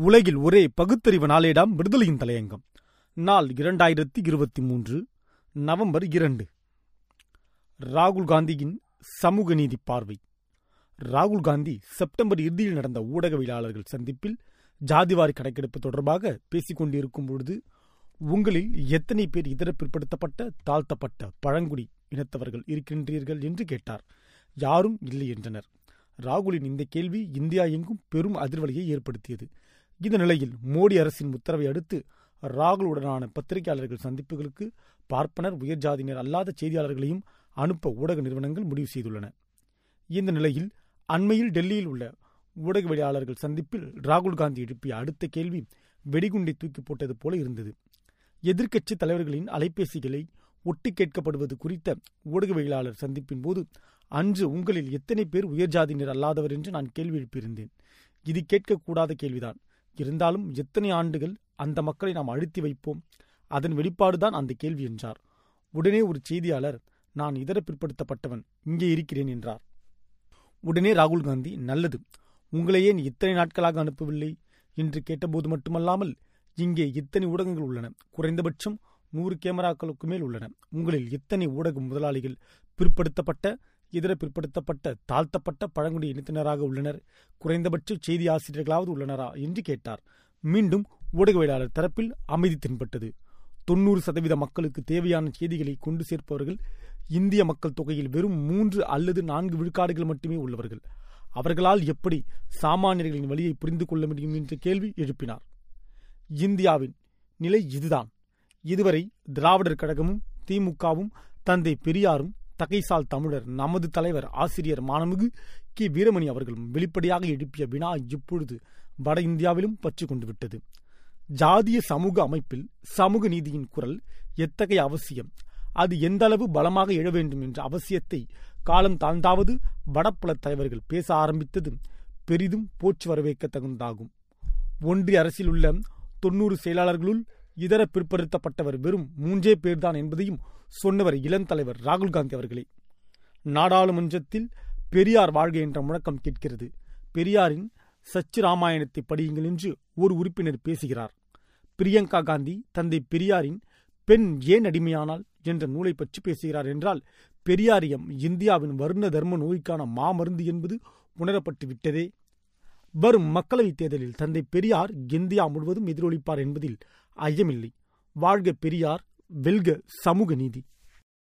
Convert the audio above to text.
உலகில் ஒரே பகுத்தறிவு நாளேடாம் விடுதலையின் தலையங்கம். நாள் இரண்டாயிரத்தி இருபத்தி மூன்று நவம்பர் இரண்டு. ராகுல் காந்தியின் சமூக நீதி பார்வை. ராகுல் காந்தி செப்டம்பர் இறுதியில் நடந்த ஊடகவியலாளர்கள் சந்திப்பில் ஜாதிவாரி கணக்கெடுப்பு தொடர்பாக பேசிக் கொண்டிருக்கும் பொழுது உங்களில் எத்தனை பேர் இதர பிற்படுத்தப்பட்ட தாழ்த்தப்பட்ட பழங்குடி இனத்தவர்கள் இருக்கின்றீர்கள் என்று கேட்டார். யாரும் இல்லை என்றனர். ராகுலின் இந்த கேள்வி இந்தியா எங்கும் பெரும் அதிர்வலையை ஏற்படுத்தியது. இந்த நிலையில் மோடி அரசின் உத்தரவை அடுத்து ராகுலுடனான பத்திரிகையாளர்கள் சந்திப்புகளுக்கு பார்ப்பனர் உயர்ஜாதியினர் அல்லாத செய்தியாளர்களையும் அனுப்ப ஊடக நிறுவனங்கள் முடிவு செய்துள்ளன. இந்த நிலையில் அண்மையில் டெல்லியில் உள்ள ஊடகவியலாளர்கள் சந்திப்பில் ராகுல் காந்தி எழுப்பிய அடுத்த கேள்வி வெடிகுண்டை தூக்கி போட்டது போல இருந்தது. எதிர்க்கட்சி தலைவர்களின் அலைபேசிகளை ஒட்டி கேட்கப்படுவது குறித்த ஊடகவியலாளர் சந்திப்பின் போது அன்று உங்களில் எத்தனை பேர் உயர்ஜாதியினர் அல்லாதவர் என்று நான் கேள்வி எழுப்பியிருந்தேன். இது கேட்கக்கூடாத கேள்விதான். இருந்தாலும் எத்தனை ஆண்டுகள் அந்த மக்களை நாம் அழுத்தி வைப்போம்? அதன் வெளிப்பாடுதான் அந்த கேள்வி என்றார். உடனே ஒரு செய்தியாளர் நான் இதர பிற்படுத்தப்பட்டவன் இங்கே இருக்கிறேன் என்றார். உடனே ராகுல் காந்தி நல்லது. உங்களை ஏன் இத்தனை நாட்களாக அனுப்பவில்லை? என்று கேட்டபோது மட்டுமல்லாமல் இங்கே இத்தனை ஊடகங்கள் உள்ளன. குறைந்தபட்சம் நூறு கேமராக்களுக்கு மேல் உள்ளன. உங்களில் எத்தனை ஊடக முதலாளிகள் பிற்படுத்தப்பட்ட இதர பிற்படுத்தப்பட்ட தாழ்த்தப்பட்ட பழங்குடி இனத்தினராக உள்ளனர். குறைந்தபட்ச செய்தி ஆசிரியர்களாவது உள்ளனரா என்று கேட்டார். மீண்டும் ஊடகவியலாளர் தரப்பில் அமைதி தென்பட்டது. தொன்னூறு சதவீத மக்களுக்கு தேவையான செய்திகளை கொண்டு சேர்ப்பவர்கள் இந்திய மக்கள் தொகையில் வெறும் மூன்று அல்லது நான்கு விழுக்காடுகள் மட்டுமே உள்ளவர்கள். அவர்களால் எப்படி சாமானியர்களின் வழியை புரிந்து கொள்ள முடியும் என்ற கேள்வி எழுப்பினார். இந்தியாவின் நிலை இதுதான். இதுவரை திராவிடர் கழகமும் திமுகவும் தந்தை பெரியாரும் தகைசால் தமிழர் நமது தலைவர் ஆசிரியர் மானமிகு கி. வீரமணி அவர்களும் வெளிப்படையாக எழுப்பிய வினா இப்பொழுது வட இந்தியாவிலும் பற்றி கொண்டு விட்டது. ஜாதிய சமூக அமைப்பில் சமூக நீதியின் குரல் எத்தகைய அவசியம்? அது எந்த அளவு பலமாக எழ வேண்டும் என்ற அவசியத்தை காலம் தாழ்ந்தாவது வடப்புல தலைவர்கள் பேச ஆரம்பித்தது பெரிதும் போச்சு வரவேற்க தகுந்ததாகும் ஒன்றிய அரசில் உள்ள தொன்னூறு செயலாளர்களுள் இதர பிற்படுத்தப்பட்டவர் வெறும் மூன்றே பேர்தான் என்பதையும் சொன்னவர் இளந்தலைவர் ராகுல் காந்தி அவர்களே நாடாளுமன்றத்தில் பெரியார் வாழ்க என்ற முழக்கம் கேட்கிறது. பெரியாரின் சச்சு ராமாயணத்தை படியுங்கள் என்று ஒரு உறுப்பினர் பேசுகிறார். பிரியங்கா காந்தி தந்தை பெரியாரின் பெண் ஏன் அடிமையானால் என்ற நூலை பற்றி பேசுகிறார் என்றால் பெரியாரியம் இந்தியாவின் வருண தர்ம நோய்க்கான மாமருந்து என்பது உணரப்பட்டு விட்டதே. வரும் மக்களவைத் தேர்தலில் தந்தை பெரியார் இந்தியா முழுவதும் எதிரொலிப்பார் என்பதில் ஐயமில்லை. வாழ்க பெரியார் வெல்க சமூக நீதி